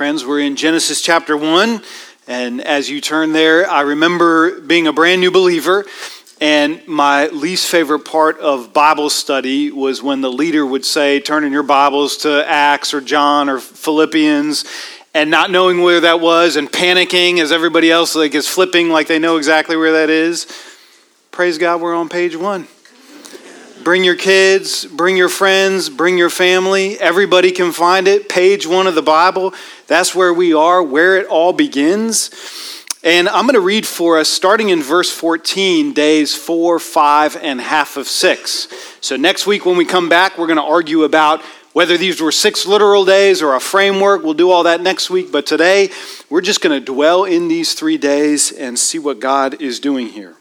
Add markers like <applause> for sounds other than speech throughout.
Friends, we're in Genesis chapter 1, and as you turn there, I remember being a brand new believer, and my least favorite part of Bible study was when the leader would say, Turn in your Bibles to Acts or John or Philippians, and not knowing where that was and panicking as everybody else like is flipping like they know exactly where that is. Praise God, we're on page one. Bring your kids, bring your friends, bring your family. Everybody can find it. Page one of the Bible. That's where we are, where it all begins. And I'm going to read for us, starting in verse 14, days four, five, and half of six. So next week, when we come back, we're going to argue about whether these were six literal days or a framework. We'll do all that next week. But today, we're just going to dwell in these three days and see what God is doing here.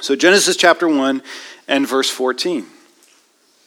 So, Genesis chapter 1 and verse 14.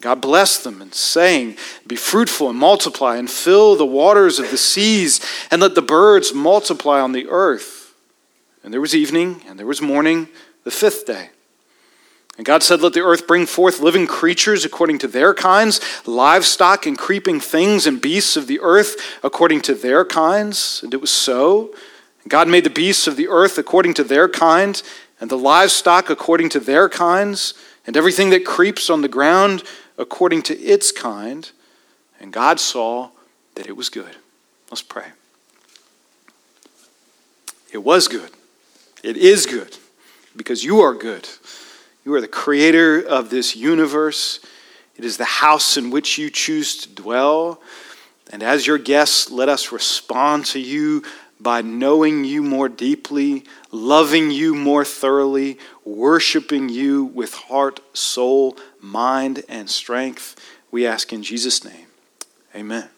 God blessed them and saying, Be fruitful and multiply and fill the waters of the seas and let the birds multiply on the earth. And there was evening and there was morning, the fifth day. And God said, Let the earth bring forth living creatures according to their kinds, livestock and creeping things and beasts of the earth according to their kinds. And it was so. And God made the beasts of the earth according to their kind, and the livestock according to their kinds, and everything that creeps on the ground according to its kind, and God saw that it was good. Let's pray. It was good. It is good because you are good. You are the creator of this universe. It is the house in which you choose to dwell. And as your guests, let us respond to you by knowing you more deeply, loving you more thoroughly, worshiping you with heart, soul, mind, and strength. We ask in Jesus' name. Amen.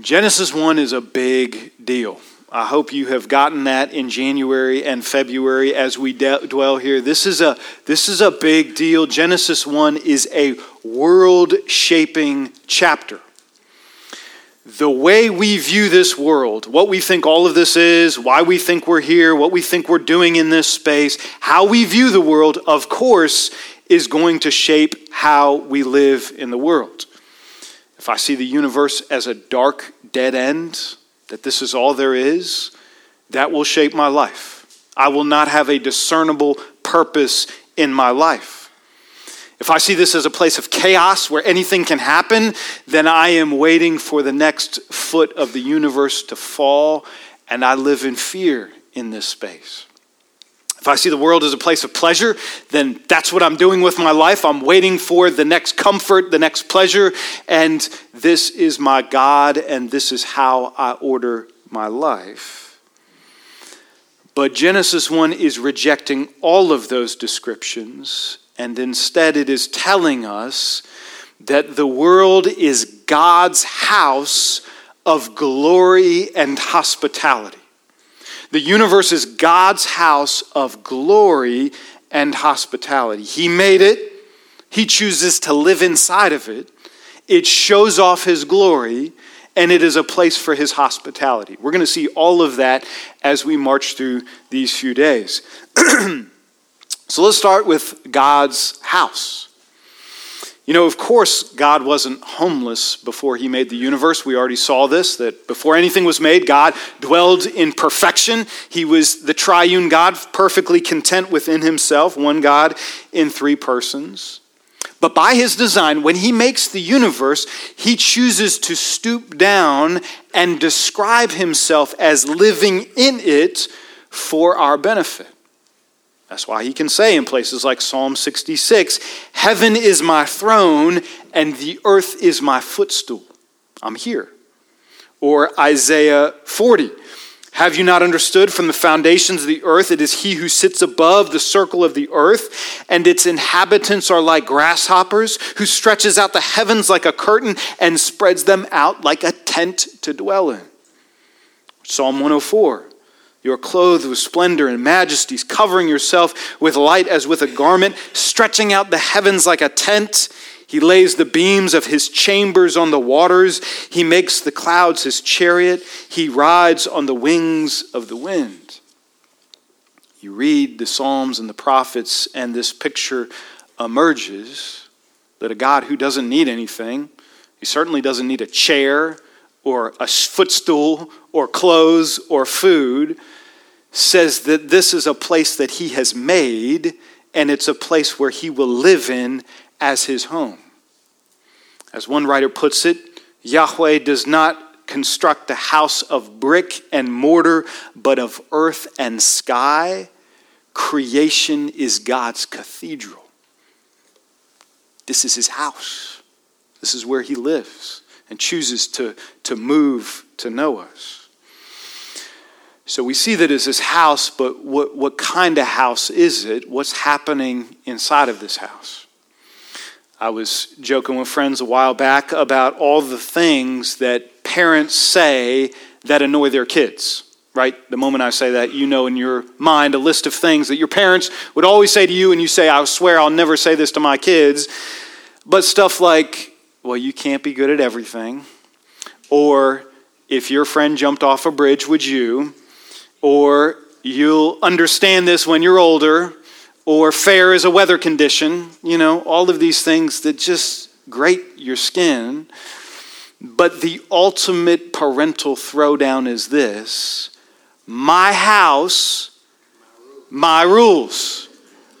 Genesis 1 is a big deal. I hope you have gotten that in January and February as we de- dwell here. This is a this is a big deal. Genesis 1 is a world-shaping chapter the way we view this world, what we think all of this is, why we think we're here, what we think we're doing in this space, how we view the world, of course, is going to shape how we live in the world. If I see the universe as a dark, dead end, that this is all there is, that will shape my life. I will not have a discernible purpose in my life. If I see this as a place of chaos where anything can happen, then I am waiting for the next foot of the universe to fall, and I live in fear in this space. If I see the world as a place of pleasure, then that's what I'm doing with my life. I'm waiting for the next comfort, the next pleasure, and this is my God, and this is how I order my life. But Genesis 1 is rejecting all of those descriptions and instead, it is telling us that the world is God's house of glory and hospitality. The universe is God's house of glory and hospitality. He made it, He chooses to live inside of it. It shows off His glory, and it is a place for His hospitality. We're going to see all of that as we march through these few days. <clears throat> So let's start with God's house. You know, of course, God wasn't homeless before he made the universe. We already saw this, that before anything was made, God dwelled in perfection. He was the triune God, perfectly content within himself, one God in three persons. But by his design, when he makes the universe, he chooses to stoop down and describe himself as living in it for our benefit. That's why he can say in places like Psalm 66 Heaven is my throne, and the earth is my footstool. I'm here. Or Isaiah 40 Have you not understood from the foundations of the earth? It is he who sits above the circle of the earth, and its inhabitants are like grasshoppers, who stretches out the heavens like a curtain and spreads them out like a tent to dwell in. Psalm 104 you are clothed with splendor and majesties, covering yourself with light as with a garment, stretching out the heavens like a tent. He lays the beams of his chambers on the waters. He makes the clouds his chariot. He rides on the wings of the wind. You read the Psalms and the prophets, and this picture emerges that a God who doesn't need anything, he certainly doesn't need a chair or a footstool or clothes or food, says that this is a place that he has made and it's a place where he will live in as his home. As one writer puts it, Yahweh does not construct a house of brick and mortar, but of earth and sky. Creation is God's cathedral. This is his house. This is where he lives and chooses to, to move to know us. So we see that as this house, but what, what kind of house is it? What's happening inside of this house? I was joking with friends a while back about all the things that parents say that annoy their kids, right? The moment I say that, you know in your mind a list of things that your parents would always say to you, and you say, I swear I'll never say this to my kids. But stuff like, well, you can't be good at everything. Or, if your friend jumped off a bridge, would you? or you'll understand this when you're older, or fair is a weather condition, you know, all of these things that just grate your skin. But the ultimate parental throwdown is this my house, my rules.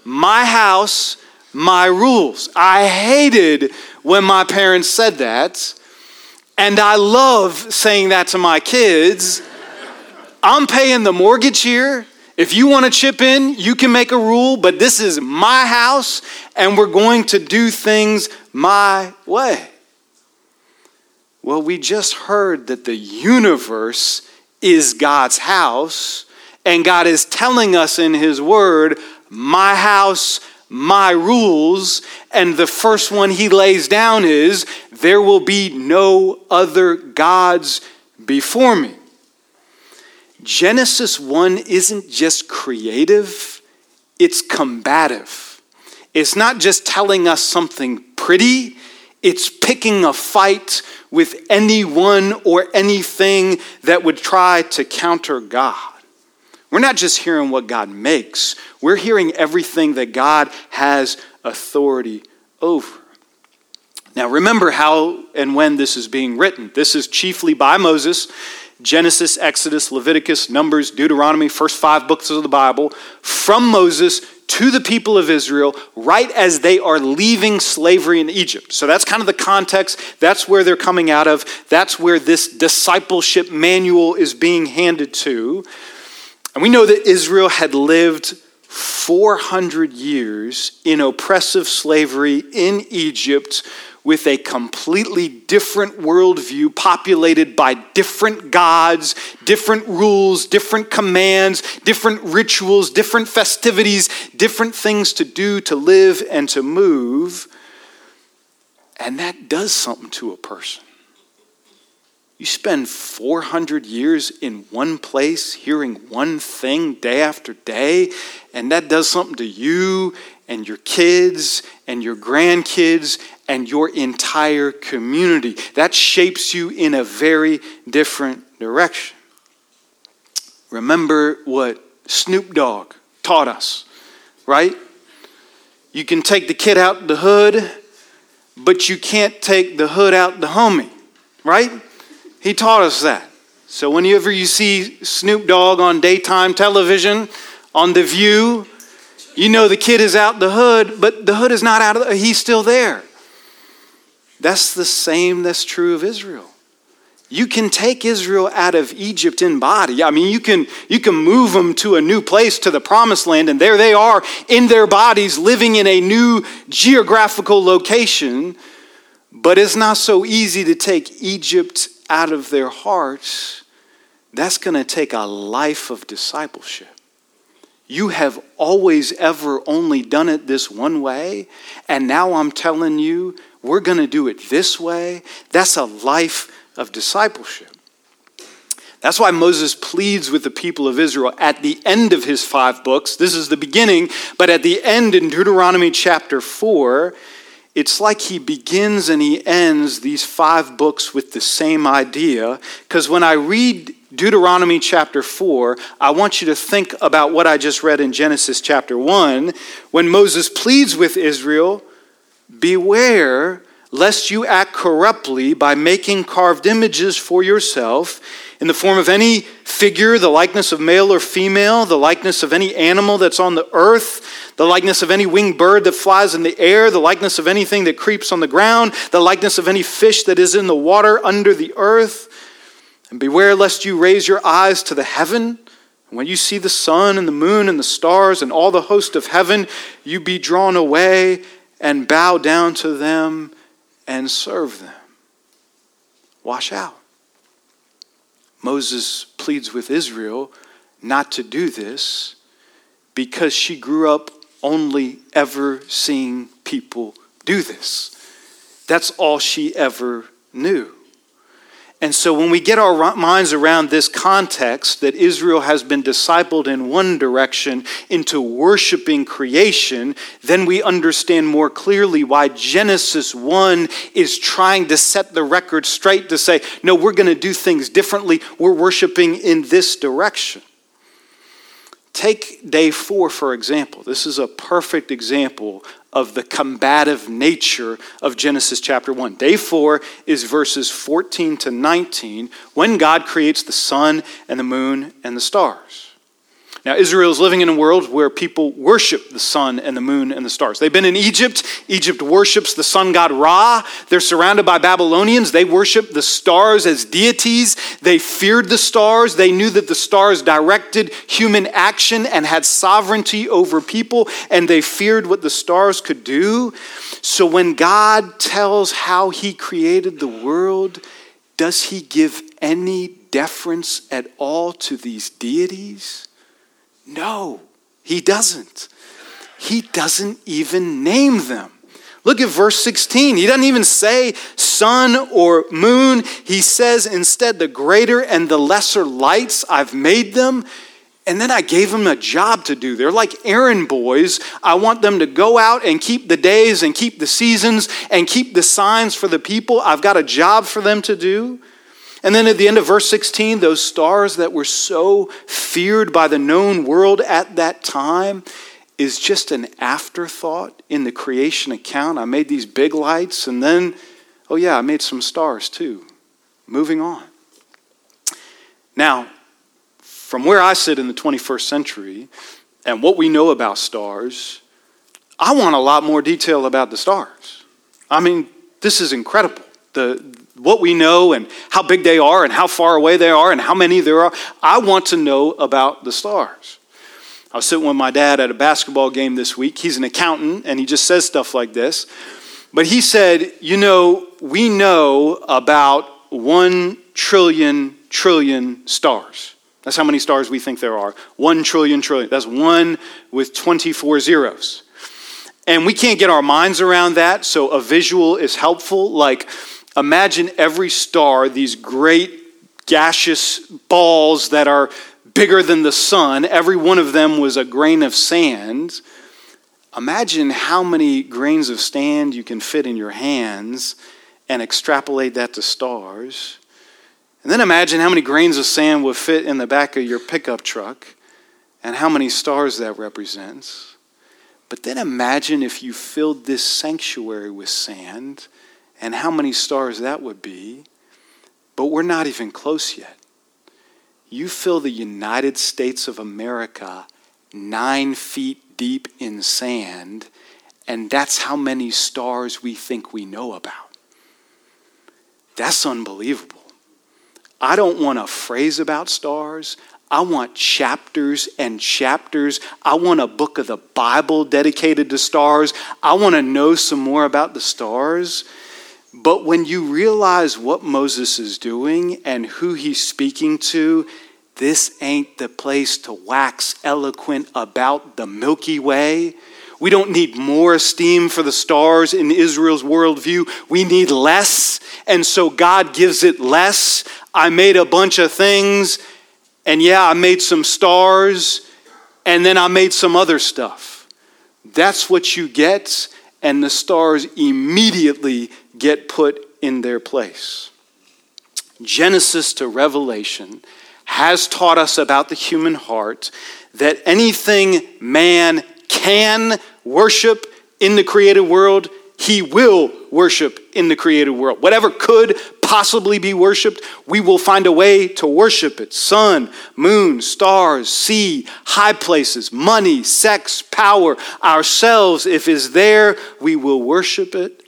My house, my rules. I hated when my parents said that, and I love saying that to my kids. I'm paying the mortgage here. If you want to chip in, you can make a rule, but this is my house and we're going to do things my way. Well, we just heard that the universe is God's house, and God is telling us in His Word, my house, my rules. And the first one He lays down is, there will be no other gods before me. Genesis 1 isn't just creative, it's combative. It's not just telling us something pretty, it's picking a fight with anyone or anything that would try to counter God. We're not just hearing what God makes, we're hearing everything that God has authority over. Now, remember how and when this is being written. This is chiefly by Moses. Genesis, Exodus, Leviticus, Numbers, Deuteronomy, first five books of the Bible, from Moses to the people of Israel right as they are leaving slavery in Egypt. So that's kind of the context. That's where they're coming out of. That's where this discipleship manual is being handed to. And we know that Israel had lived 400 years in oppressive slavery in Egypt with a completely different worldview, populated by different gods, different rules, different commands, different rituals, different festivities, different things to do, to live, and to move. And that does something to a person. You spend 400 years in one place hearing one thing day after day, and that does something to you and your kids and your grandkids and your entire community. That shapes you in a very different direction. Remember what Snoop Dogg taught us, right? You can take the kid out the hood, but you can't take the hood out the homie, right? He taught us that. So whenever you see Snoop Dogg on daytime television, on The View, you know the kid is out the hood, but the hood is not out of the, he's still there. That's the same that's true of Israel. You can take Israel out of Egypt in body. I mean, you can, you can move them to a new place, to the promised land, and there they are in their bodies, living in a new geographical location. But it's not so easy to take Egypt out of their hearts. That's going to take a life of discipleship. You have always ever only done it this one way, and now I'm telling you, we're going to do it this way. That's a life of discipleship. That's why Moses pleads with the people of Israel at the end of his five books. This is the beginning, but at the end in Deuteronomy chapter 4, it's like he begins and he ends these five books with the same idea. Because when I read Deuteronomy chapter 4, I want you to think about what I just read in Genesis chapter 1. When Moses pleads with Israel, beware lest you act corruptly by making carved images for yourself in the form of any figure, the likeness of male or female, the likeness of any animal that's on the earth, the likeness of any winged bird that flies in the air, the likeness of anything that creeps on the ground, the likeness of any fish that is in the water under the earth. And beware lest you raise your eyes to the heaven. And when you see the sun and the moon and the stars and all the host of heaven, you be drawn away and bow down to them and serve them. Wash out. Moses pleads with Israel not to do this because she grew up only ever seeing people do this. That's all she ever knew. And so when we get our minds around this context that Israel has been discipled in one direction into worshiping creation, then we understand more clearly why Genesis 1 is trying to set the record straight to say, no, we're going to do things differently. We're worshiping in this direction. Take day four, for example. This is a perfect example of the combative nature of Genesis chapter 1. Day 4 is verses 14 to 19 when God creates the sun and the moon and the stars. Now, Israel is living in a world where people worship the sun and the moon and the stars. They've been in Egypt. Egypt worships the sun god Ra. They're surrounded by Babylonians. They worship the stars as deities. They feared the stars. They knew that the stars directed human action and had sovereignty over people, and they feared what the stars could do. So, when God tells how He created the world, does He give any deference at all to these deities? No, he doesn't. He doesn't even name them. Look at verse 16. He doesn't even say sun or moon. He says instead, the greater and the lesser lights, I've made them. And then I gave them a job to do. They're like errand boys. I want them to go out and keep the days and keep the seasons and keep the signs for the people. I've got a job for them to do. And then at the end of verse 16, those stars that were so feared by the known world at that time is just an afterthought in the creation account. I made these big lights, and then, oh yeah, I made some stars too. Moving on. Now, from where I sit in the 21st century and what we know about stars, I want a lot more detail about the stars. I mean, this is incredible. The, what we know and how big they are and how far away they are and how many there are. I want to know about the stars. I was sitting with my dad at a basketball game this week. He's an accountant and he just says stuff like this. But he said, You know, we know about one trillion trillion stars. That's how many stars we think there are. One trillion trillion. That's one with 24 zeros. And we can't get our minds around that, so a visual is helpful. Like, Imagine every star, these great gaseous balls that are bigger than the sun, every one of them was a grain of sand. Imagine how many grains of sand you can fit in your hands and extrapolate that to stars. And then imagine how many grains of sand would fit in the back of your pickup truck and how many stars that represents. But then imagine if you filled this sanctuary with sand and how many stars that would be, but we're not even close yet. You fill the United States of America nine feet deep in sand, and that's how many stars we think we know about. That's unbelievable. I don't want a phrase about stars. I want chapters and chapters. I want a book of the Bible dedicated to stars. I want to know some more about the stars. But when you realize what Moses is doing and who he's speaking to, this ain't the place to wax eloquent about the Milky Way. We don't need more esteem for the stars in Israel's worldview. We need less. And so God gives it less. I made a bunch of things and yeah, I made some stars, and then I made some other stuff. That's what you get, and the stars immediately get put in their place. Genesis to Revelation has taught us about the human heart that anything man can worship in the created world, he will worship in the created world. Whatever could possibly be worshiped, we will find a way to worship it. Sun, moon, stars, sea, high places, money, sex, power, ourselves. If it's there, we will worship it.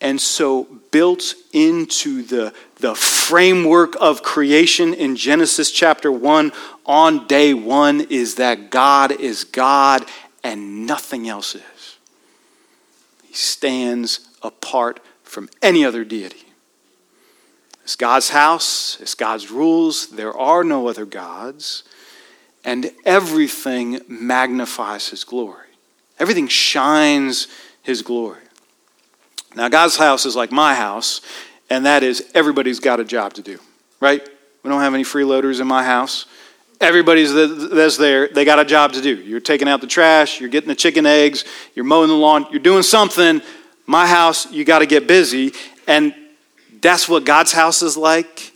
And so, built into the, the framework of creation in Genesis chapter 1 on day one is that God is God and nothing else is He stands apart from any other deity. It's God's house, it's God's rules. There are no other gods. And everything magnifies his glory, everything shines his glory. Now, God's house is like my house, and that is everybody's got a job to do, right? We don't have any freeloaders in my house. Everybody's that's there, they got a job to do. You're taking out the trash, you're getting the chicken eggs, you're mowing the lawn, you're doing something. My house, you got to get busy. And that's what God's house is like.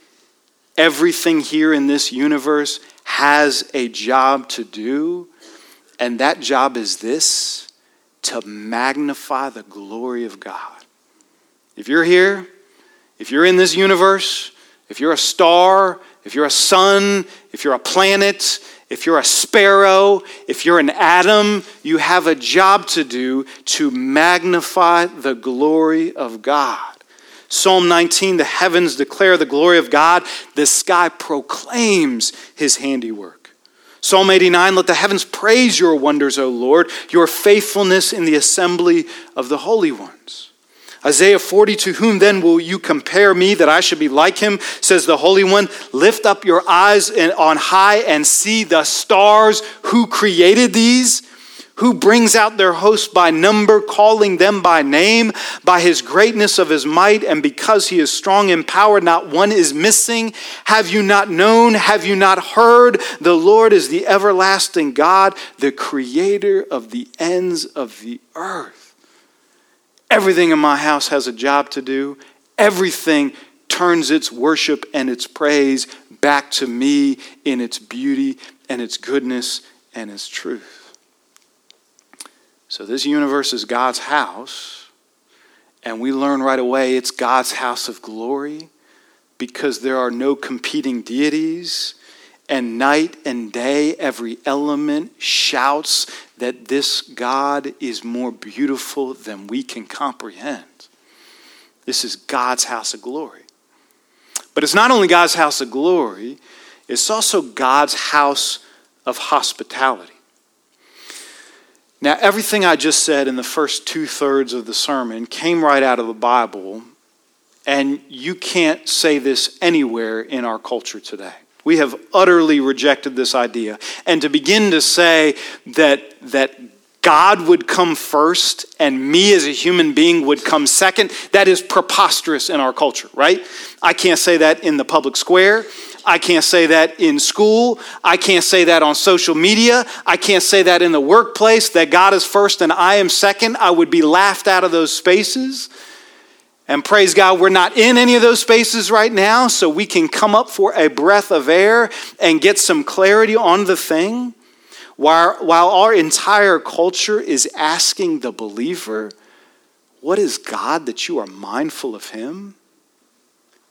Everything here in this universe has a job to do. And that job is this to magnify the glory of God. If you're here, if you're in this universe, if you're a star, if you're a sun, if you're a planet, if you're a sparrow, if you're an atom, you have a job to do to magnify the glory of God. Psalm 19 the heavens declare the glory of God, the sky proclaims his handiwork. Psalm 89 let the heavens praise your wonders, O Lord, your faithfulness in the assembly of the holy ones. Isaiah 40, to whom then will you compare me that I should be like him? Says the Holy One. Lift up your eyes on high and see the stars. Who created these? Who brings out their hosts by number, calling them by name, by his greatness of his might, and because he is strong in power, not one is missing. Have you not known? Have you not heard? The Lord is the everlasting God, the creator of the ends of the earth. Everything in my house has a job to do. Everything turns its worship and its praise back to me in its beauty and its goodness and its truth. So, this universe is God's house, and we learn right away it's God's house of glory because there are no competing deities and night and day, every element shouts that this God is more beautiful than we can comprehend. This is God's house of glory. But it's not only God's house of glory, it's also God's house of hospitality. Now, everything I just said in the first two thirds of the sermon came right out of the Bible, and you can't say this anywhere in our culture today. We have utterly rejected this idea. And to begin to say that, that God would come first and me as a human being would come second, that is preposterous in our culture, right? I can't say that in the public square. I can't say that in school. I can't say that on social media. I can't say that in the workplace that God is first and I am second. I would be laughed out of those spaces. And praise God, we're not in any of those spaces right now, so we can come up for a breath of air and get some clarity on the thing. While, while our entire culture is asking the believer, What is God that you are mindful of Him?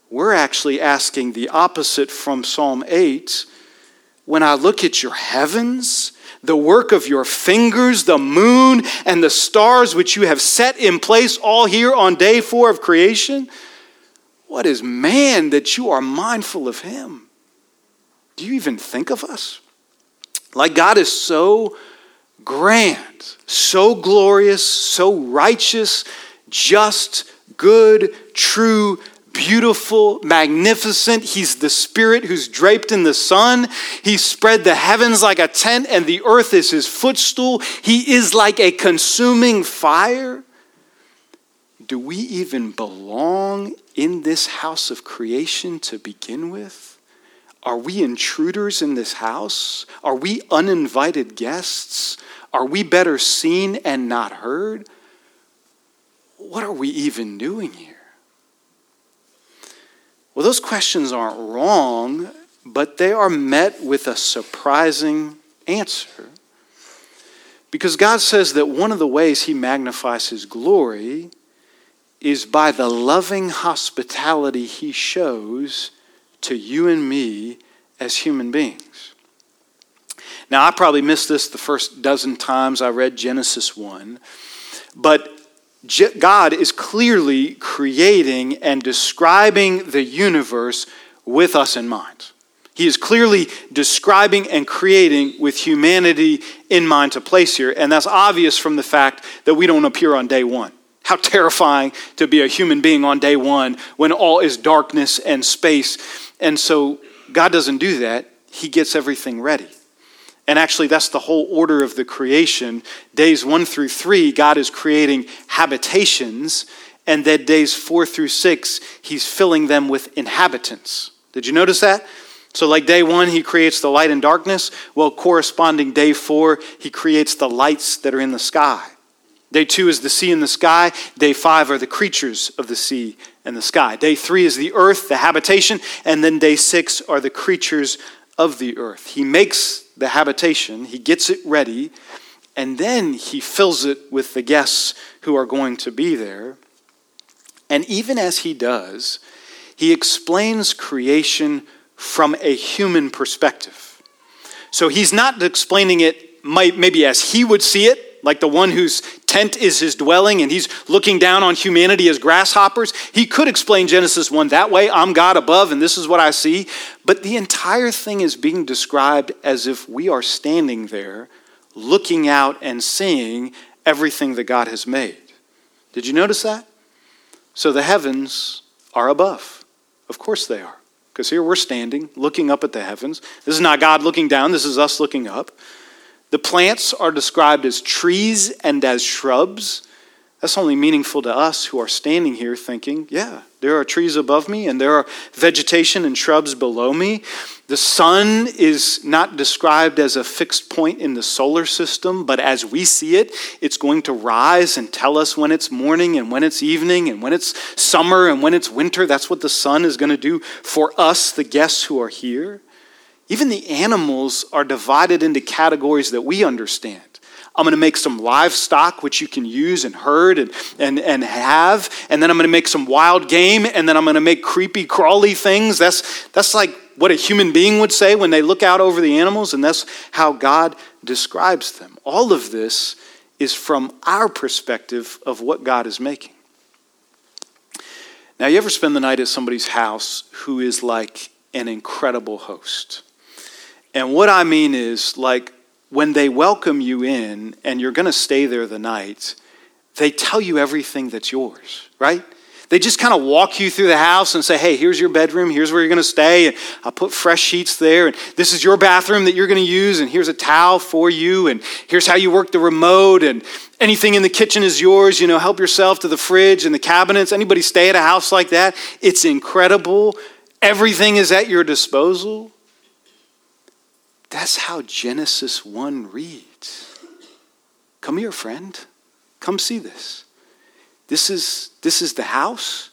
We're actually asking the opposite from Psalm 8. When I look at your heavens, the work of your fingers, the moon and the stars which you have set in place all here on day four of creation? What is man that you are mindful of him? Do you even think of us? Like God is so grand, so glorious, so righteous, just, good, true, beautiful, magnificent. He's the Spirit who's draped in the sun. He spread the heavens like a tent, and the earth is his footstool. He is like a consuming fire. Do we even belong in this house of creation to begin with? Are we intruders in this house? Are we uninvited guests? Are we better seen and not heard? What are we even doing here? Well, those questions aren't wrong, but they are met with a surprising answer. Because God says that one of the ways He magnifies His glory is by the loving hospitality He shows to you and me as human beings. Now, I probably missed this the first dozen times I read Genesis 1, but God is clearly creating and describing the universe with us in mind. He is clearly describing and creating with humanity in mind to place here, and that's obvious from the fact that we don't appear on day one. How <laughs> terrifying to be a human being on day one when all is darkness and space. And so God doesn't do that, He gets everything ready. And actually, that's the whole order of the creation. Days one through three, God is creating habitations, and then days four through six, He's filling them with inhabitants. Did you notice that? So, like day one, He creates the light and darkness. Well, corresponding day four, He creates the lights that are in the sky. Day two is the sea and the sky. Day five are the creatures of the sea and the sky. Day three is the earth, the habitation. And then day six are the creatures of the earth. He makes the habitation, he gets it ready, and then he fills it with the guests who are going to be there. And even as he does, he explains creation from a human perspective. So he's not explaining it maybe as he would see it, like the one whose tent is his dwelling and he's looking down on humanity as grasshoppers. He could explain Genesis 1 that way I'm God above and this is what I see. But the entire thing is being described as if we are standing there looking out and seeing everything that God has made. Did you notice that? So the heavens are above. Of course they are. Because here we're standing looking up at the heavens. This is not God looking down, this is us looking up. The plants are described as trees and as shrubs. That's only meaningful to us who are standing here thinking, yeah, there are trees above me and there are vegetation and shrubs below me. The sun is not described as a fixed point in the solar system, but as we see it, it's going to rise and tell us when it's morning and when it's evening and when it's summer and when it's winter. That's what the sun is going to do for us, the guests who are here. Even the animals are divided into categories that we understand. I'm going to make some livestock, which you can use and herd and, and, and have. And then I'm going to make some wild game. And then I'm going to make creepy, crawly things. That's, that's like what a human being would say when they look out over the animals. And that's how God describes them. All of this is from our perspective of what God is making. Now, you ever spend the night at somebody's house who is like an incredible host? And what I mean is, like, when they welcome you in and you're going to stay there the night, they tell you everything that's yours, right? They just kind of walk you through the house and say, hey, here's your bedroom, here's where you're going to stay, and I'll put fresh sheets there, and this is your bathroom that you're going to use, and here's a towel for you, and here's how you work the remote, and anything in the kitchen is yours. You know, help yourself to the fridge and the cabinets. Anybody stay at a house like that? It's incredible. Everything is at your disposal. That's how Genesis 1 reads. Come here, friend. Come see this. This is, this is the house,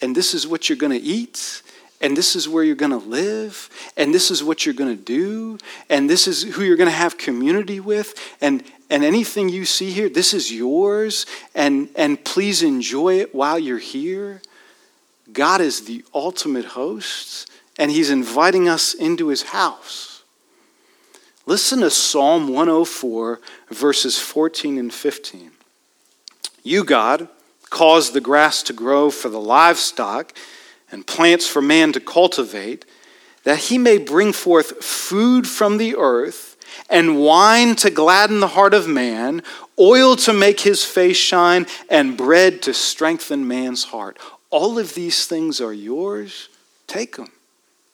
and this is what you're going to eat, and this is where you're going to live, and this is what you're going to do, and this is who you're going to have community with, and, and anything you see here, this is yours, and, and please enjoy it while you're here. God is the ultimate host, and He's inviting us into His house. Listen to Psalm 104, verses 14 and 15. You, God, cause the grass to grow for the livestock, and plants for man to cultivate, that he may bring forth food from the earth, and wine to gladden the heart of man, oil to make his face shine, and bread to strengthen man's heart. All of these things are yours. Take them.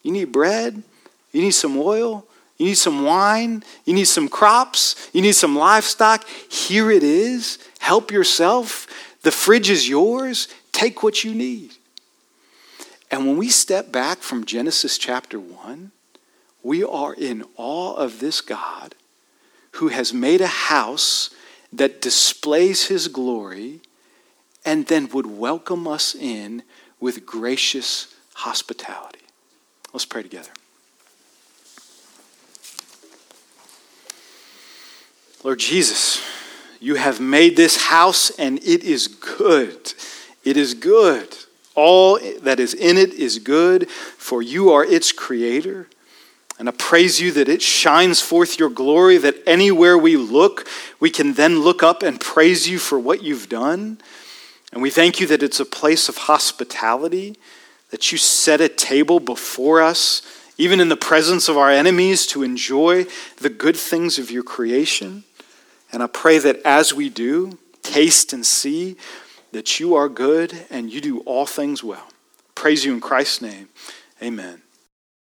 You need bread, you need some oil, you need some wine, you need some crops, you need some livestock. Here it is. Help yourself. The fridge is yours. Take what you need. And when we step back from Genesis chapter 1, we are in awe of this God who has made a house that displays his glory and then would welcome us in with gracious hospitality. Let's pray together. Lord Jesus, you have made this house and it is good. It is good. All that is in it is good, for you are its creator. And I praise you that it shines forth your glory, that anywhere we look, we can then look up and praise you for what you've done. And we thank you that it's a place of hospitality, that you set a table before us, even in the presence of our enemies, to enjoy the good things of your creation. And I pray that as we do, taste and see that you are good and you do all things well. Praise you in Christ's name. Amen.